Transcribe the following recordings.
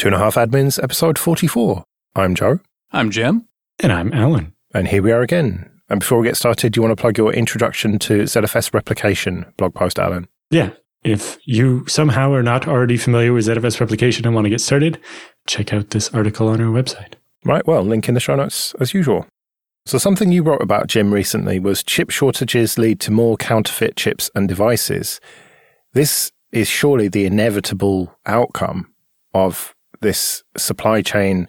Two and a Half Admins, episode 44. I'm Joe. I'm Jim. And I'm Allan. And here we are again. And before we get started, do you want to plug your introduction to ZFS replication blog post, Alan? Yeah. If you somehow are not already familiar with ZFS replication and want to get started, check out this article on our website. Right. Well, link in the show notes as usual. So, something you wrote about, Jim, recently was chip shortages lead to more counterfeit chips and devices. This is surely the inevitable outcome of this supply chain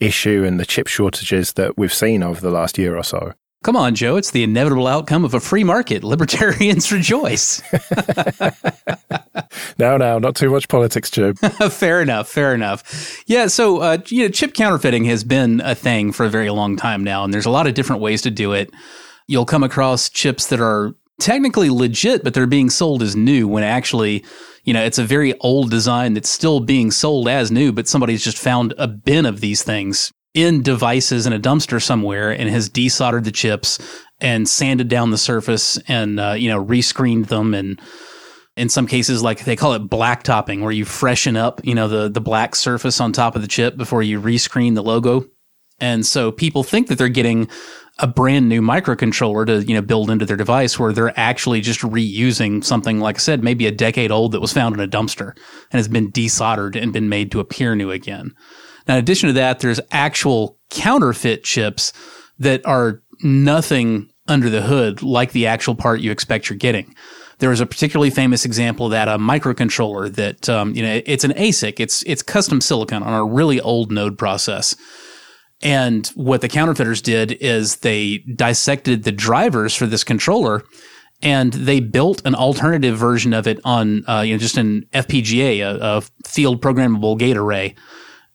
issue and the chip shortages that we've seen over the last year or so. Come on, Joe. It's the inevitable outcome of a free market. Libertarians rejoice. now, now, not too much politics, Joe. fair enough. Fair enough. Yeah. So, uh, you know, chip counterfeiting has been a thing for a very long time now, and there's a lot of different ways to do it. You'll come across chips that are technically legit, but they're being sold as new when actually you know, it's a very old design that's still being sold as new, but somebody's just found a bin of these things in devices in a dumpster somewhere and has desoldered the chips and sanded down the surface and, uh, you know, rescreened them and, in some cases, like they call it black topping, where you freshen up, you know, the the black surface on top of the chip before you rescreen the logo. And so people think that they're getting a brand new microcontroller to you know build into their device where they're actually just reusing something like I said maybe a decade old that was found in a dumpster and has been desoldered and been made to appear new again. Now, in addition to that, there's actual counterfeit chips that are nothing under the hood like the actual part you expect you're getting. There was a particularly famous example of that a microcontroller that um, you know it's an ASIC, it's it's custom silicon on a really old node process and what the counterfeiters did is they dissected the drivers for this controller and they built an alternative version of it on, uh, you know, just an FPGA, a, a field programmable gate array.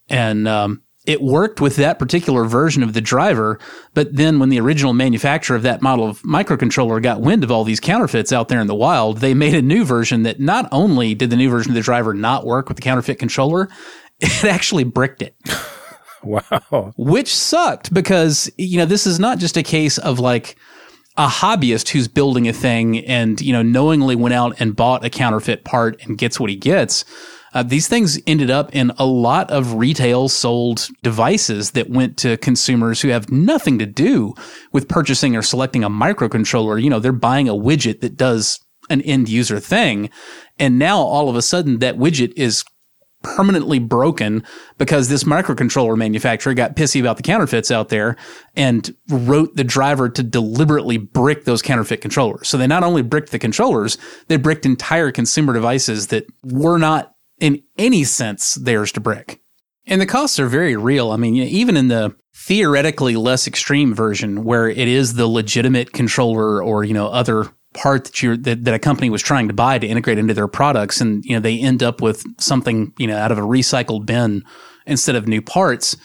And, um, it worked with that particular version of the driver, but then when the original manufacturer of that model of microcontroller got wind of all these counterfeits out there in the wild, they made a new version that not only did the new version of the driver not work with the counterfeit controller, it actually bricked it. Wow. Which sucked because, you know, this is not just a case of like a hobbyist who's building a thing and, you know, knowingly went out and bought a counterfeit part and gets what he gets. Uh, these things ended up in a lot of retail sold devices that went to consumers who have nothing to do with purchasing or selecting a microcontroller. You know, they're buying a widget that does an end user thing. And now all of a sudden that widget is permanently broken because this microcontroller manufacturer got pissy about the counterfeits out there and wrote the driver to deliberately brick those counterfeit controllers. So they not only bricked the controllers, they bricked entire consumer devices that were not in any sense theirs to brick. And the costs are very real. I mean, even in the theoretically less extreme version where it is the legitimate controller or, you know, other part that you that, that a company was trying to buy to integrate into their products. And you know they end up with something you know out of a recycled bin instead of new parts.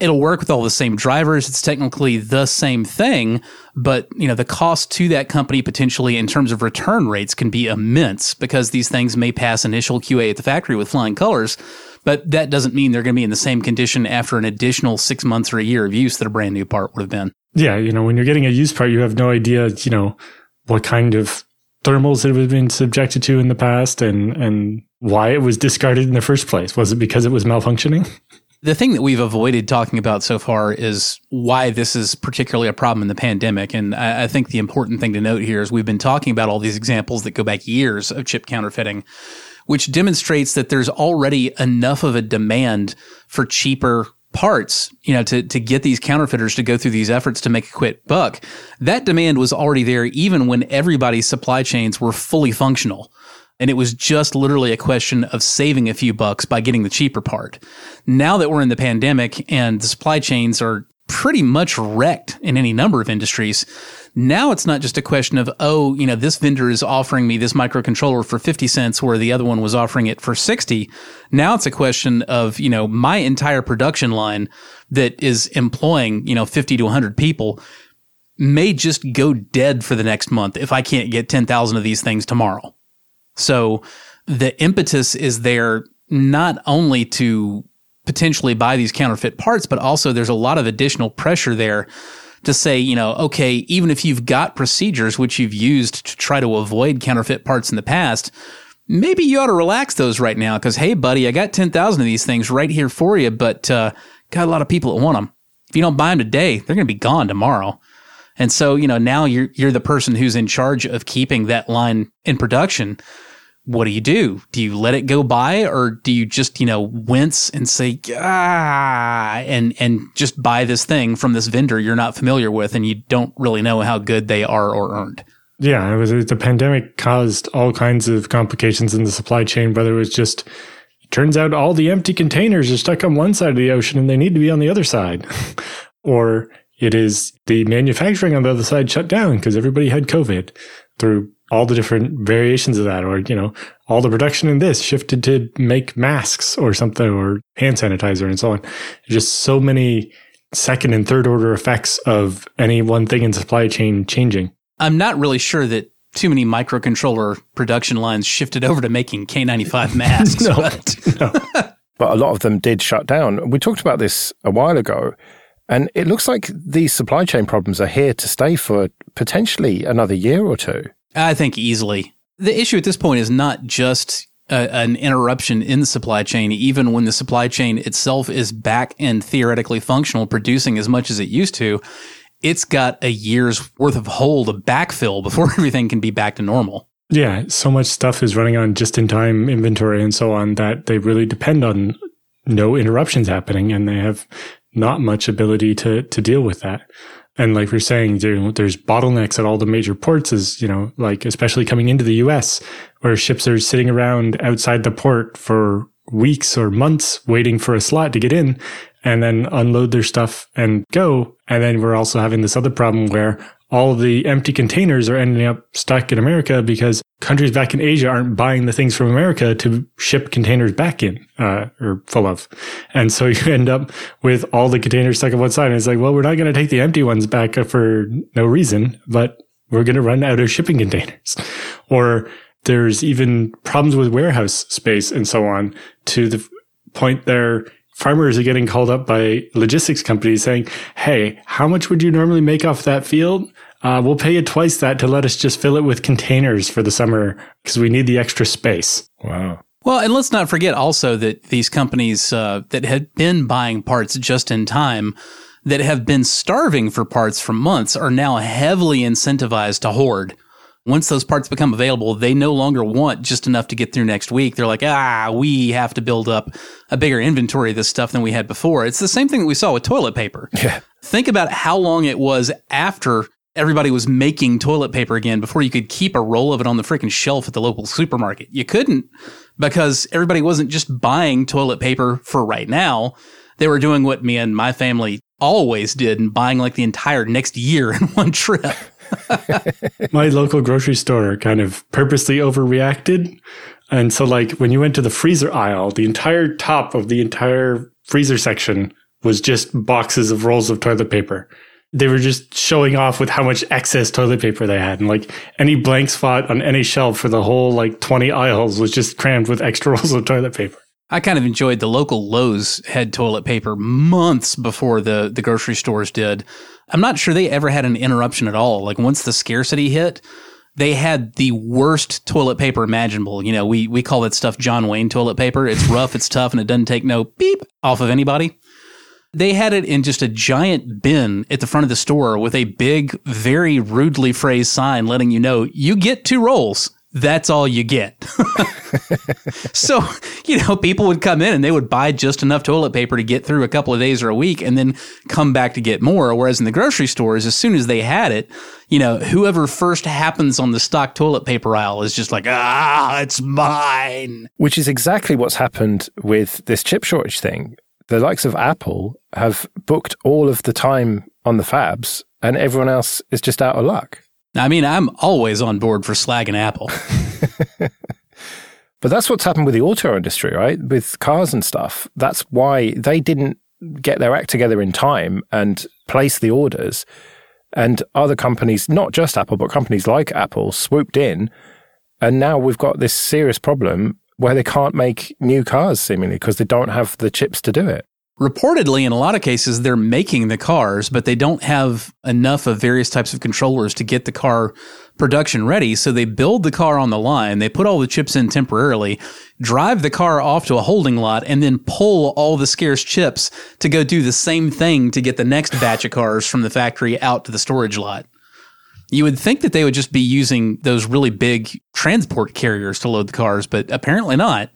It'll work with all the same drivers. It's technically the same thing but you know the cost to that company potentially in terms of return rates can be immense because these things may pass initial QA at the factory with flying colors but that doesn't mean they're going to be in the same condition after an additional 6 months or a year of use that a brand new part would have been. Yeah you know when you're getting a used part you have no idea you know what kind of thermals it had been subjected to in the past and, and why it was discarded in the first place. Was it because it was malfunctioning? The thing that we've avoided talking about so far is why this is particularly a problem in the pandemic. And I, I, think the important thing to note here is we've been talking about all these examples that go back years of chip counterfeiting, which demonstrates that there's already enough of a demand for cheaper parts, you know, to, to get these counterfeiters to go through these efforts to make a quick buck. That demand was already there even when everybody's supply chains were fully functional. And it was just literally a question of saving a few bucks by getting the cheaper part. Now that we're in the pandemic and the supply chains are pretty much wrecked in any number of industries, now it's not just a question of, oh, you know, this vendor is offering me this microcontroller for 50 cents where the other one was offering it for 60. Now it's a question of, you know, my entire production line that is employing, you know, 50 to 100 people may just go dead for the next month if I can't get 10,000 of these things tomorrow. So the impetus is there not only to potentially buy these counterfeit parts, but also there's a lot of additional pressure there to say, you know, okay, even if you've got procedures which you've used to try to avoid counterfeit parts in the past, maybe you ought to relax those right now because, hey, buddy, I got 10,000 of these things right here for you, but uh, got a lot of people that want them. If you don't buy them today, they're going to be gone tomorrow. And so, you know, now you're you're the person who's in charge of keeping that line in production. What do you do? Do you let it go by or do you just, you know, wince and say, ah, and, and just buy this thing from this vendor you're not familiar with and you don't really know how good they are or earned? Yeah, it was the pandemic caused all kinds of complications in the supply chain, whether it was just it turns out all the empty containers are stuck on one side of the ocean and they need to be on the other side. or it is the manufacturing on the other side shut down because everybody had COVID through all the different variations of that, or, you know, all the production in this shifted to make masks or something, or hand sanitizer and so on. Just so many second and third order effects of any one thing in supply chain changing. I'm not really sure that too many microcontroller production lines shifted over to making K95 masks. no, but. no. but a lot of them did shut down. We talked about this a while ago. And it looks like these supply chain problems are here to stay for potentially another year or two. I think easily. The issue at this point is not just a, an interruption in the supply chain, even when the supply chain itself is back and theoretically functional, producing as much as it used to. It's got a year's worth of hole to backfill before everything can be back to normal. Yeah, so much stuff is running on just in time inventory and so on that they really depend on no interruptions happening and they have not much ability to to deal with that. And like we're saying, there, there's bottlenecks at all the major ports is, you know, like especially coming into the US where ships are sitting around outside the port for weeks or months waiting for a slot to get in and then unload their stuff and go. And then we're also having this other problem where all the empty containers are ending up stuck in America because countries back in Asia aren't buying the things from America to ship containers back in, uh, or full of. And so you end up with all the containers stuck on one side. And it's like, well, we're not going to take the empty ones back for no reason, but we're going to run out of shipping containers. or there's even problems with warehouse space and so on to the point there farmers are getting called up by logistics companies saying, Hey, how much would you normally make off that field? Uh, we'll pay you twice that to let us just fill it with containers for the summer because we need the extra space. Wow. Well, and let's not forget also that these companies uh, that had been buying parts just in time, that have been starving for parts for months, are now heavily incentivized to hoard once those parts become available, they no longer want just enough to get through next week. They're like, ah, we have to build up a bigger inventory of this stuff than we had before. It's the same thing that we saw with toilet paper. Yeah. Think about how long it was after everybody was making toilet paper again before you could keep a roll of it on the freaking shelf at the local supermarket. You couldn't because everybody wasn't just buying toilet paper for right now. They were doing what me and my family always did and buying like the entire next year in one trip. My local grocery store kind of purposely overreacted. And so, like, when you went to the freezer aisle, the entire top of the entire freezer section was just boxes of rolls of toilet paper. They were just showing off with how much excess toilet paper they had. And like any blank spot on any shelf for the whole like 20 aisles was just crammed with extra rolls of toilet paper. I kind of enjoyed the local Lowe's had toilet paper months before the, the grocery stores did. I'm not sure they ever had an interruption at all. Like once the scarcity hit, they had the worst toilet paper imaginable. You know, we we call that stuff John Wayne toilet paper. It's rough, it's tough, and it doesn't take no beep off of anybody. They had it in just a giant bin at the front of the store with a big, very rudely phrased sign letting you know you get two rolls that's all you get. so, you know, people would come in and they would buy just enough toilet paper to get through a couple of days or a week and then come back to get more. Whereas in the grocery stores, as soon as they had it, you know, whoever first happens on the stock toilet paper aisle is just like, ah, it's mine. Which is exactly what's happened with this chip shortage thing. The likes of Apple have booked all of the time on the fabs and everyone else is just out of luck. I mean, I'm always on board for slagging Apple. but that's what's happened with the auto industry, right? With cars and stuff. That's why they didn't get their act together in time and place the orders. And other companies, not just Apple, but companies like Apple, swooped in. And now we've got this serious problem where they can't make new cars seemingly because they don't have the chips to do it. Reportedly in a lot of cases they're making the cars but they don't have enough of various types of controllers to get the car production ready. So they build the car on the line. They put all the chips in temporarily drive the car off to a holding lot and then pull all the scarce chips to go do the same thing to get the next batch of cars from the factory out to the storage lot. You would think that they would just be using those really big transport carriers to load the cars but apparently not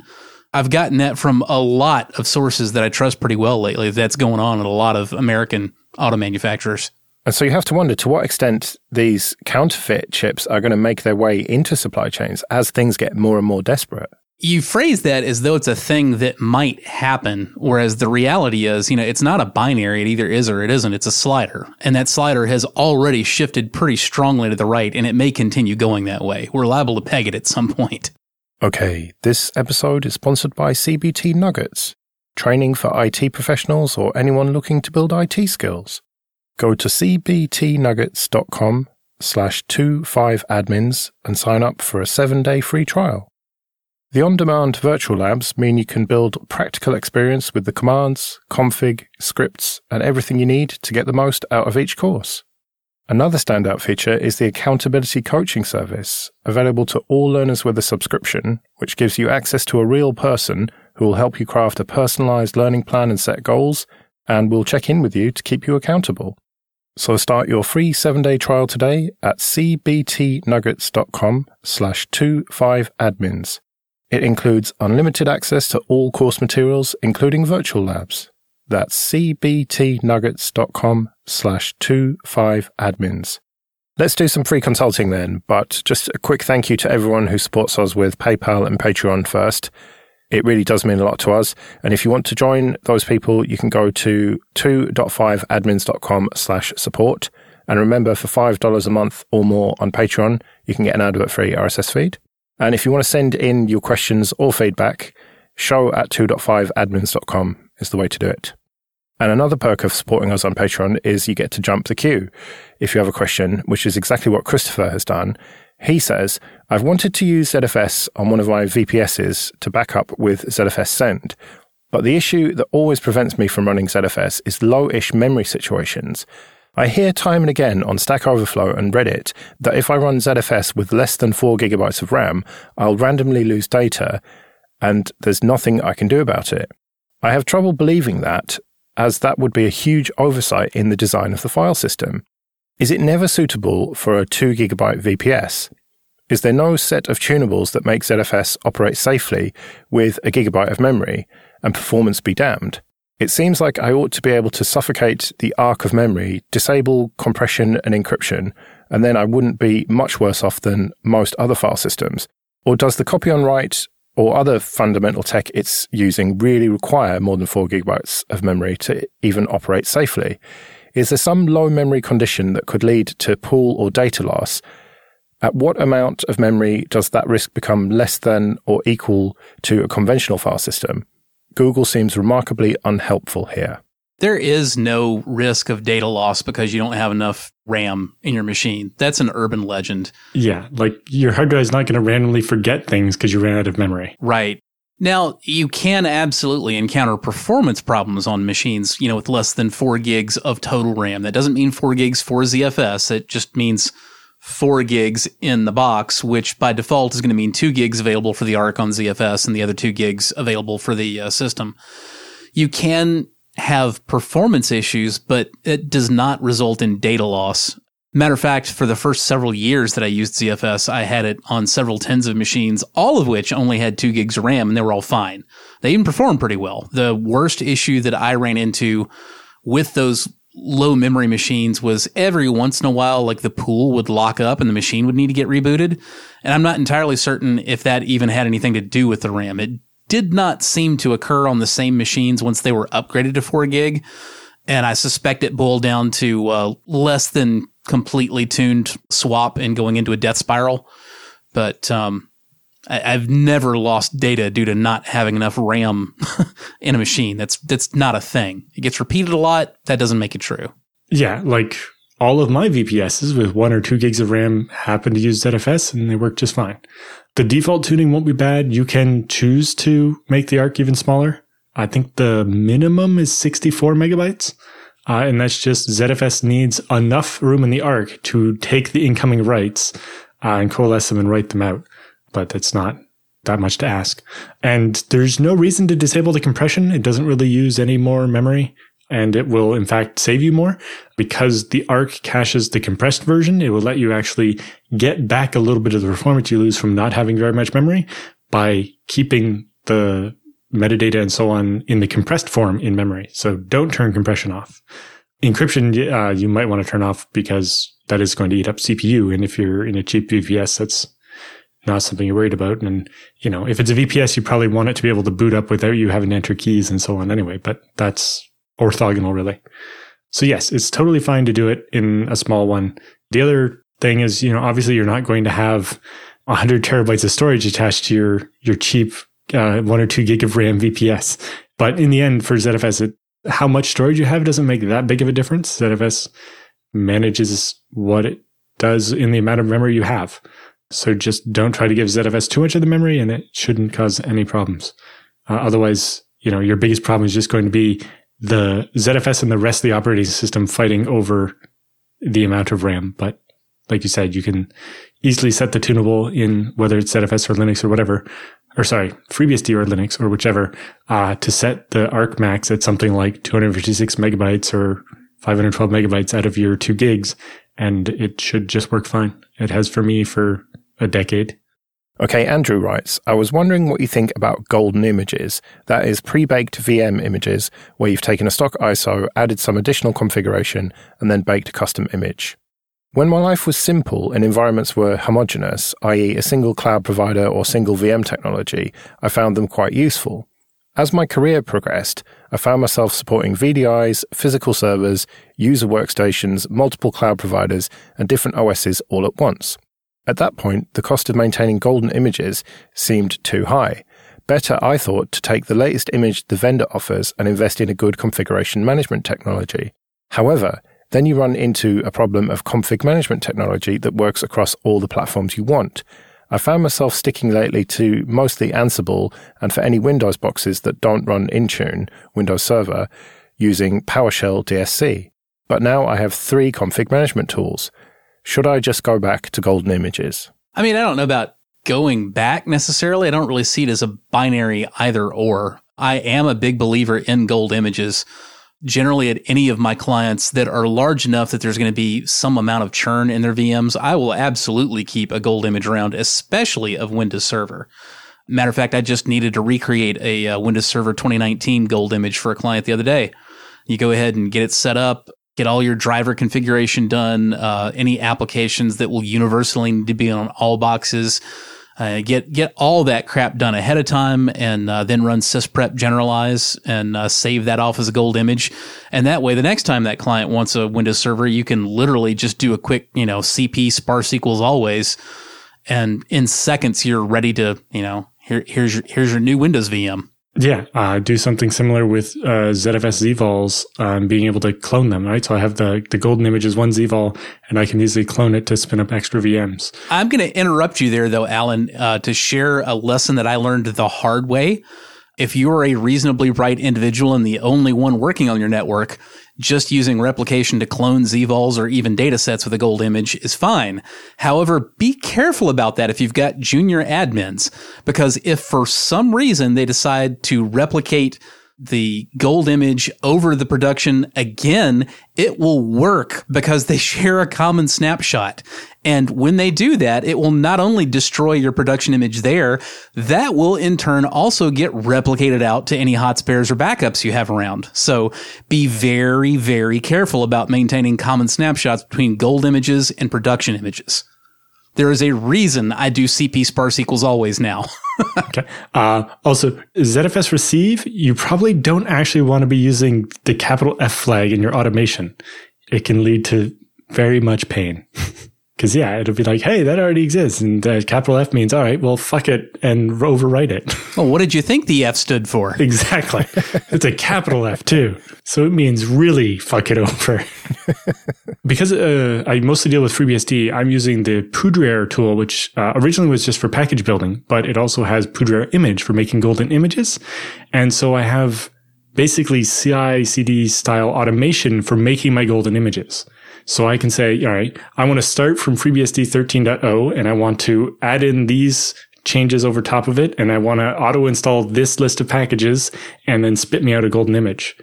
I've gotten that from a lot of sources that I trust pretty well lately. That's going on at a lot of American auto manufacturers. And so you have to wonder to what extent these counterfeit chips are going to make their way into supply chains as things get more and more desperate. You phrase that as though it's a thing that might happen, whereas the reality is, you know, it's not a binary. It either is or it isn't. It's a slider. And that slider has already shifted pretty strongly to the right, and it may continue going that way. We're liable to peg it at some point. Okay, this episode is sponsored by CBT Nuggets, training for IT professionals or anyone looking to build IT skills. Go to cbtnuggets.com slash 25admins and sign up for a seven-day free trial. The on-demand virtual labs mean you can build practical experience with the commands, config, scripts, and everything you need to get the most out of each course. Another standout feature is the accountability coaching service, available to all learners with a subscription, which gives you access to a real person who will help you craft a personalized learning plan and set goals, and will check in with you to keep you accountable. So start your free seven-day trial today at cbtnuggets.com slash 25admins. It includes unlimited access to all course materials, including virtual labs. That's cbtnuggets.com slash 25admins. Let's do some free consulting then, but just a quick thank you to everyone who supports us with PayPal and Patreon first. It really does mean a lot to us. And if you want to join those people, you can go to 2.5admins.com slash support. And remember, for $5 a month or more on Patreon, you can get an advert free RSS feed. And if you want to send in your questions or feedback, show at 2.5admins.com is the way to do it. And another perk of supporting us on Patreon is you get to jump the queue. If you have a question, which is exactly what Christopher has done, he says, I've wanted to use ZFS on one of my VPSs to back up with ZFS send. But the issue that always prevents me from running ZFS is low-ish memory situations. I hear time and again on Stack Overflow and Reddit that if I run ZFS with less than 4 gigabytes of RAM, I'll randomly lose data, and there's nothing I can do about it. I have trouble believing that, as that would be a huge oversight in the design of the file system. Is it never suitable for a 2 gigabyte VPS? Is there no set of tunables that make ZFS operate safely with a gigabyte of memory and performance be damned? It seems like I ought to be able to suffocate the arc of memory, disable compression and encryption, and then I wouldn't be much worse off than most other file systems. Or does the copy on write or other fundamental tech it's using really require more than four gigabytes of memory to even operate safely? Is there some low memory condition that could lead to pool or data loss? At what amount of memory does that risk become less than or equal to a conventional file system? Google seems remarkably unhelpful here. There is no risk of data loss because you don't have enough RAM in your machine. That's an urban legend. Yeah, like your hard drive is not going to randomly forget things because you ran out of memory. Right. Now, you can absolutely encounter performance problems on machines, you know, with less than 4 gigs of total RAM. That doesn't mean 4 gigs for ZFS. It just means 4 gigs in the box, which by default is going to mean 2 gigs available for the ARC on ZFS and the other 2 gigs available for the uh, system. You can have performance issues, but it does not result in data loss. Matter of fact, for the first several years that I used ZFS, I had it on several tens of machines, all of which only had two gigs of RAM and they were all fine. They even performed pretty well. The worst issue that I ran into with those low memory machines was every once in a while, like the pool would lock up and the machine would need to get rebooted. And I'm not entirely certain if that even had anything to do with the RAM. It did not seem to occur on the same machines once they were upgraded to 4 gig. And I suspect it boiled down to uh, less than completely tuned swap and going into a death spiral. But um, I, have never lost data due to not having enough RAM in a machine. That's that's not a thing. It gets repeated a lot. That doesn't make it true. Yeah, like all of my VPSs with one or two gigs of RAM happen to use ZFS and they work just fine. The default tuning won't be bad. You can choose to make the arc even smaller. I think the minimum is 64 megabytes. Uh, and that's just ZFS needs enough room in the ARC to take the incoming writes uh, and coalesce them and write them out. But that's not that much to ask. And there's no reason to disable the compression. It doesn't really use any more memory and it will in fact save you more because the ARC caches the compressed version. It will let you actually get back a little bit of the performance you lose from not having very much memory by keeping the metadata and so on in the compressed form in memory. So don't turn compression off. Encryption, uh, you might want to turn off because that is going to eat up CPU. And if you're in a cheap VPS, that's not something you're worried about. And, you know, if it's a VPS, you probably want it to be able to boot up without you having to enter keys and so on anyway, but that's orthogonal really. So yes, it's totally fine to do it in a small one. The other thing is, you know, obviously you're not going to have 100 terabytes of storage attached to your, your cheap uh, one or two gig of RAM VPS. But in the end, for ZFS, it, how much storage you have doesn't make that big of a difference. ZFS manages what it does in the amount of memory you have. So just don't try to give ZFS too much of the memory and it shouldn't cause any problems. Uh, otherwise, you know, your biggest problem is just going to be the ZFS and the rest of the operating system fighting over the amount of RAM. But like you said, you can easily set the tunable in whether it's ZFS or Linux or whatever or sorry, FreeBSD or Linux or whichever, uh, to set the ARC max at something like 256 megabytes or 512 megabytes out of your two gigs, and it should just work fine. It has for me for a decade. Okay, Andrew writes, I was wondering what you think about golden images, that is pre baked VM images, where you've taken a stock ISO, added some additional configuration, and then baked a custom image. When my life was simple and environments were homogeneous, i.e., a single cloud provider or single VM technology, I found them quite useful. As my career progressed, I found myself supporting VDIs, physical servers, user workstations, multiple cloud providers, and different OSs all at once. At that point, the cost of maintaining golden images seemed too high. Better, I thought, to take the latest image the vendor offers and invest in a good configuration management technology. However, then you run into a problem of config management technology that works across all the platforms you want. I found myself sticking lately to mostly Ansible and for any Windows boxes that don't run Intune, Windows Server, using PowerShell DSC. But now I have three config management tools. Should I just go back to golden images? I mean, I don't know about going back necessarily. I don't really see it as a binary either or. I am a big believer in gold images generally at any of my clients that are large enough that there's going to be some amount of churn in their VMs, I will absolutely keep a gold image around, especially of Windows Server. Matter of fact, I just needed to recreate a uh, Windows Server 2019 gold image for a client the other day. You go ahead and get it set up, get all your driver configuration done, uh, any applications that will universally need to be on all boxes uh, get get all that crap done ahead of time, and uh, then run sysprep generalize and uh, save that off as a gold image. And that way, the next time that client wants a Windows server, you can literally just do a quick, you know, CP sparse equals always, and in seconds you're ready to, you know, here here's your, here's your new Windows VM. Yeah, uh, do something similar with uh, ZFS zvols, um, being able to clone them, right? So I have the, the golden image as one zvol, and I can easily clone it to spin up extra VMs. I'm going to interrupt you there, though, Allan, uh, to share a lesson that I learned the hard way. If you are a reasonably bright individual and the only one working on your network, just using replication to clone zvols or even data sets with a gold image is fine. However, be careful about that if you've got junior admins, because if for some reason they decide to replicate the gold image over the production again, it will work because they share a common snapshot. And when they do that, it will not only destroy your production image there, that will in turn also get replicated out to any hot spares or backups you have around. So be very, very careful about maintaining common snapshots between gold images and production images. There is a reason I do CP sparse equals always now. okay. Uh, also, ZFS receive, you probably don't actually want to be using the capital F flag in your automation. It can lead to very much pain. Cause yeah, it'll be like, hey, that already exists. And uh, capital F means, all right, well, fuck it and overwrite it. Well, what did you think the F stood for? exactly. it's a capital F too. So it means really fuck it over. Because uh, I mostly deal with FreeBSD, I'm using the Poudriere tool, which uh, originally was just for package building, but it also has Poudriere image for making golden images. And so I have basically CI CD style automation for making my golden images. So I can say, all right, I want to start from FreeBSD 13.0 and I want to add in these changes over top of it. And I want to auto install this list of packages and then spit me out a golden image.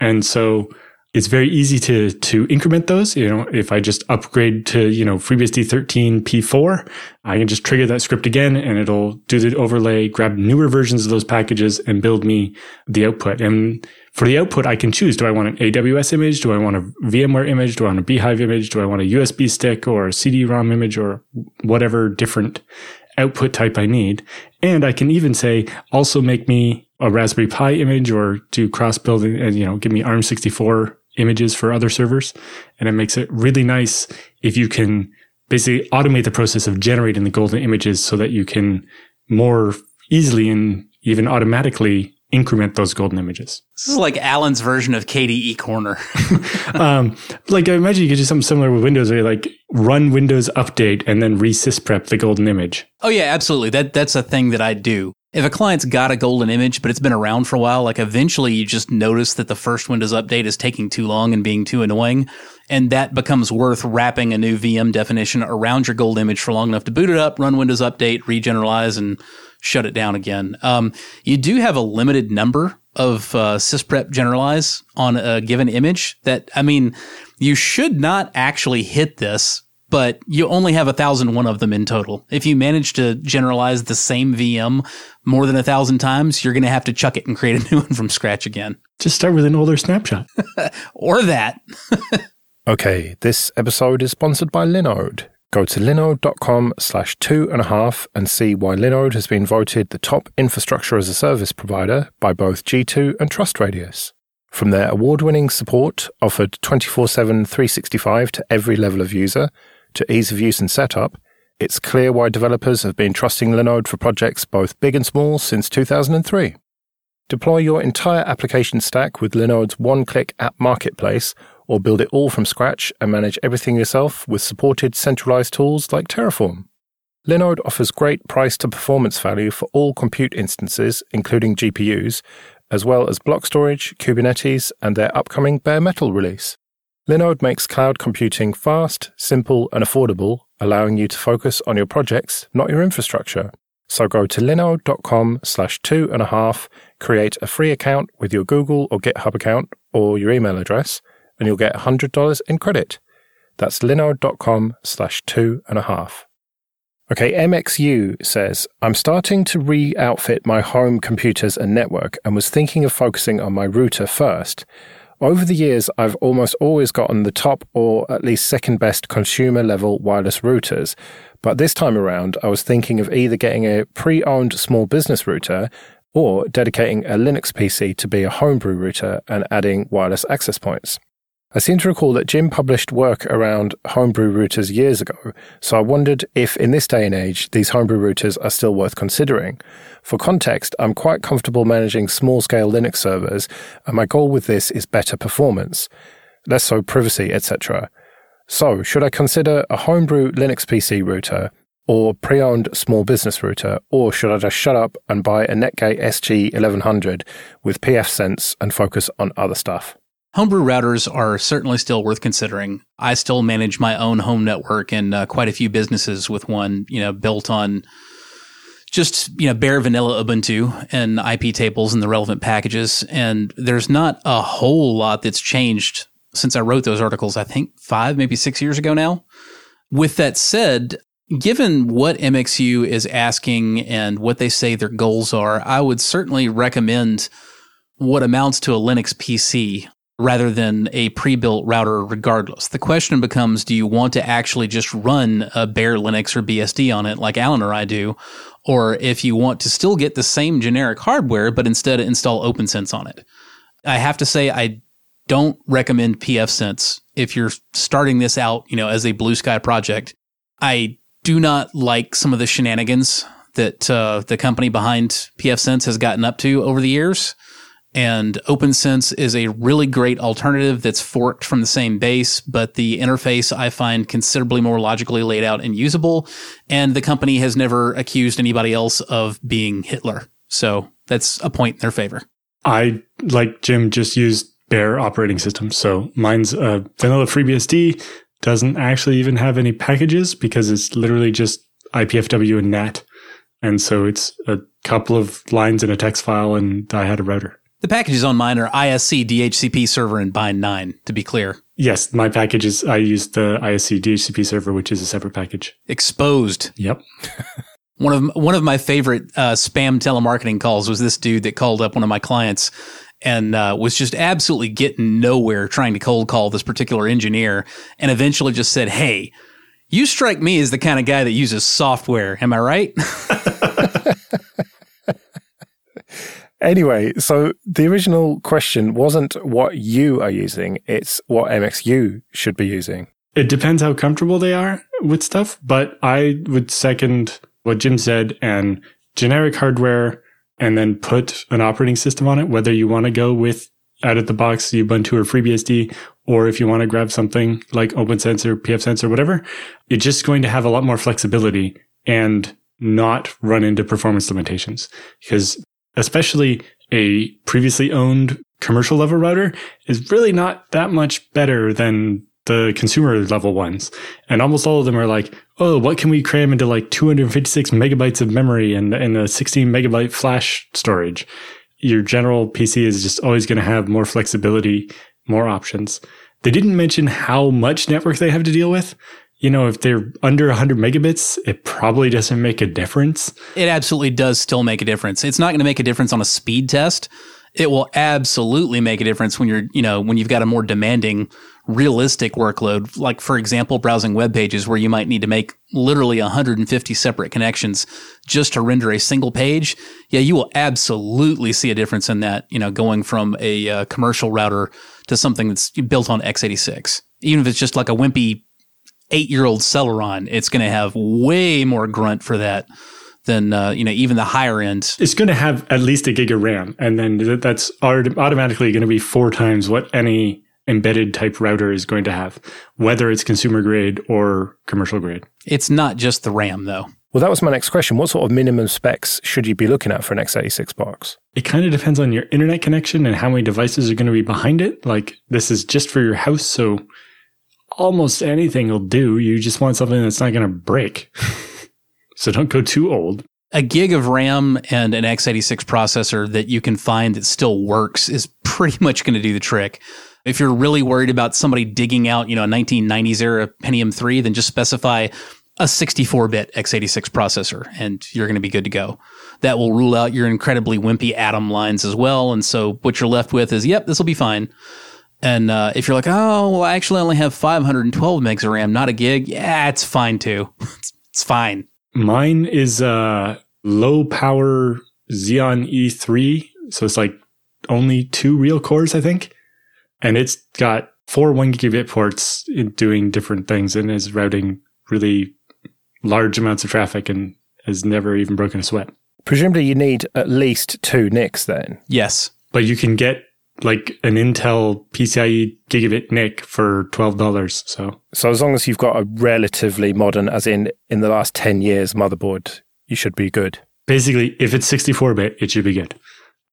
And so it's very easy to, to increment those. You know, if I just upgrade to, you know, FreeBSD 13 P4, I can just trigger that script again and it'll do the overlay, grab newer versions of those packages and build me the output. And for the output, I can choose. Do I want an AWS image? Do I want a VMware image? Do I want a bhyve image? Do I want a USB stick or a CD-ROM image or whatever different output type I need? And I can even say, also make me a Raspberry Pi image or do cross building and, you know, give me ARM64 images for other servers. And it makes it really nice if you can basically automate the process of generating the golden images so that you can more easily and even automatically increment those golden images. This is like Allan's version of KDE Corner. um, like I imagine you could do something similar with Windows, where you like run Windows Update and then resysprep the golden image. Oh yeah, absolutely. That that's a thing that I do. If a client's got a golden image, but it's been around for a while, like eventually you just notice that the first Windows update is taking too long and being too annoying. And that becomes worth wrapping a new VM definition around your gold image for long enough to boot it up, run Windows update, regeneralize, and shut it down again. Um, you do have a limited number of uh, sysprep generalize on a given image that, I mean, you should not actually hit this, but you only have a thousand one of them in total. If you manage to generalize the same VM more than a thousand times, you're going to have to chuck it and create a new one from scratch again. Just start with an older snapshot. or that. okay, this episode is sponsored by Linode. Go to linode.com slash two and a half and see why Linode has been voted the top infrastructure as a service provider by both G2 and TrustRadius. From their award winning support offered 24 7 365 to every level of user, to ease of use and setup, it's clear why developers have been trusting Linode for projects both big and small since 2003. Deploy your entire application stack with Linode's one click app marketplace or build it all from scratch and manage everything yourself with supported centralized tools like Terraform. Linode offers great price to performance value for all compute instances, including GPUs, as well as block storage, Kubernetes, and their upcoming bare metal release. Linode makes cloud computing fast, simple, and affordable, allowing you to focus on your projects, not your infrastructure. So go to linode.com slash two and a half, create a free account with your Google or GitHub account or your email address, and you'll get $100 in credit. That's linode.com slash two and a half. Okay, MXU says, I'm starting to re outfit my home computers and network and was thinking of focusing on my router first. Over the years, I've almost always gotten the top or at least second best consumer level wireless routers. But this time around, I was thinking of either getting a pre owned small business router or dedicating a Linux PC to be a homebrew router and adding wireless access points. I seem to recall that Jim published work around homebrew routers years ago, so I wondered if in this day and age these homebrew routers are still worth considering. For context, I'm quite comfortable managing small scale Linux servers, and my goal with this is better performance, less so privacy, etc. So, should I consider a homebrew Linux PC router or pre owned small business router, or should I just shut up and buy a Netgate SG1100 with pfSense and focus on other stuff? Homebrew routers are certainly still worth considering. I still manage my own home network and uh, quite a few businesses with one, you know, built on just, you know, bare vanilla Ubuntu and IP tables and the relevant packages. And there's not a whole lot that's changed since I wrote those articles, I think five, maybe six years ago now. With that said, given what MXU is asking and what they say their goals are, I would certainly recommend what amounts to a Linux PC rather than a pre-built router regardless. The question becomes, do you want to actually just run a bare Linux or BSD on it like Allan or I do? Or if you want to still get the same generic hardware, but instead install OPNsense on it. I have to say, I don't recommend pfSense if you're starting this out, you know, as a blue sky project. I do not like some of the shenanigans that uh, the company behind pfSense has gotten up to over the years. And OPNsense is a really great alternative that's forked from the same base, but the interface I find considerably more logically laid out and usable. And the company has never accused anybody else of being Hitler. So that's a point in their favor. I, like Jim, just used bare operating system. So mine's a vanilla FreeBSD, doesn't actually even have any packages because it's literally just IPFW and NAT. And so it's a couple of lines in a text file, and I had a router. The packages on mine are ISC, DHCP server, and bind 9, to be clear. Yes, my package is I use the ISC DHCP server, which is a separate package. Exposed. Yep. one of one of my favorite uh, spam telemarketing calls was this dude that called up one of my clients and uh, was just absolutely getting nowhere trying to cold call this particular engineer, and eventually just said, "Hey, you strike me as the kind of guy that uses software. Am I right?" Anyway, so the original question wasn't what you are using, it's what MXU should be using. It depends how comfortable they are with stuff, but I would second what Jim said and generic hardware and then put an operating system on it, whether you want to go with out of the box Ubuntu or FreeBSD, or if you want to grab something like OPNsense or pfSense or whatever, it's just going to have a lot more flexibility and not run into performance limitations because especially a previously owned commercial level router is really not that much better than the consumer level ones. And almost all of them are like, oh, what can we cram into like 256 megabytes of memory and, and a 16 megabyte flash storage? Your general PC is just always going to have more flexibility, more options. They didn't mention how much network they have to deal with you know, if they're under 100 megabits, it probably doesn't make a difference. It absolutely does still make a difference. It's not going to make a difference on a speed test. It will absolutely make a difference when you're, you know, when you've got a more demanding, realistic workload. Like, for example, browsing web pages where you might need to make literally 150 separate connections just to render a single page. Yeah, you will absolutely see a difference in that, you know, going from a uh, commercial router to something that's built on x86. Even if it's just like a wimpy eight year old Celeron, it's going to have way more grunt for that than uh, you know even the higher end. It's going to have at least a gig of RAM, and then that's automatically going to be four times what any embedded type router is going to have, whether it's consumer grade or commercial grade. It's not just the RAM though. Well, that was my next question. What sort of minimum specs should you be looking at for an x86 box? It kind of depends on your internet connection and how many devices are going to be behind it. Like this is just for your house, so almost anything will do. You just want something that's not going to break. so don't go too old. A gig of RAM and an x86 processor that you can find that still works is pretty much going to do the trick. If you're really worried about somebody digging out, you know, a 1990s era Pentium 3, then just specify a 64-bit x86 processor and you're going to be good to go. That will rule out your incredibly wimpy Atom lines as well. And so what you're left with is, yep, this will be fine. And uh, if you're like, oh, well, I actually only have 512 megs of RAM, not a gig, yeah, it's fine too. it's, it's fine. Mine is a low power Xeon E3. So it's like only two real cores, I think. And it's got four one gigabit ports doing different things and is routing really large amounts of traffic and has never even broken a sweat. Presumably, you need at least two NICs then. Yes. But you can get like an Intel PCIe gigabit NIC for twelve dollars. So, so as long as you've got a relatively modern, as in in the last ten years, motherboard, you should be good. Basically, if it's sixty four bit, it should be good.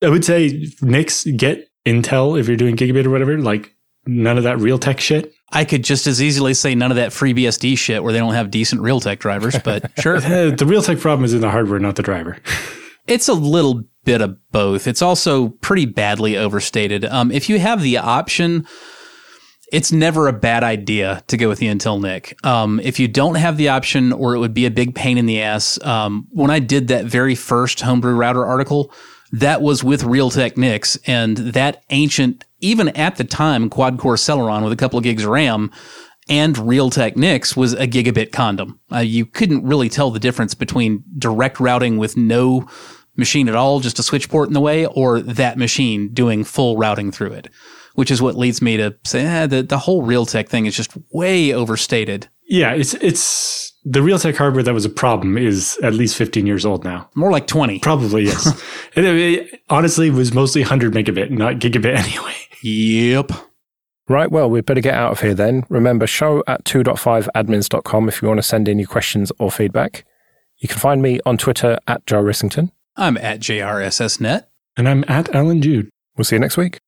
I would say NICs get Intel if you're doing gigabit or whatever. Like none of that Realtek shit. I could just as easily say none of that FreeBSD shit where they don't have decent Realtek drivers, but sure. the Realtek problem is in the hardware, not the driver. It's a little bit of both. It's also pretty badly overstated. Um, if you have the option, it's never a bad idea to go with the Intel NIC. Um, if you don't have the option, or it would be a big pain in the ass. Um, when I did that very first homebrew router article, that was with Realtek NICs, and that ancient, even at the time, quad core Celeron with a couple of gigs of RAM and Realtek NICs was a gigabit condom. Uh, you couldn't really tell the difference between direct routing with no machine at all, just a switch port in the way, or that machine doing full routing through it, which is what leads me to say eh, the, the whole Realtek thing is just way overstated. Yeah, it's it's the Realtek hardware that was a problem is at least 15 years old now. More like 20. Probably yes. it, it honestly was mostly 100 megabit, not gigabit anyway. Yep. Right, well, we'd better get out of here then. Remember, show at 2.5admins.com if you want to send in your questions or feedback. You can find me on Twitter at Joe Ressington. I'm at JRSSNet. And I'm at Allan Jude. We'll see you next week.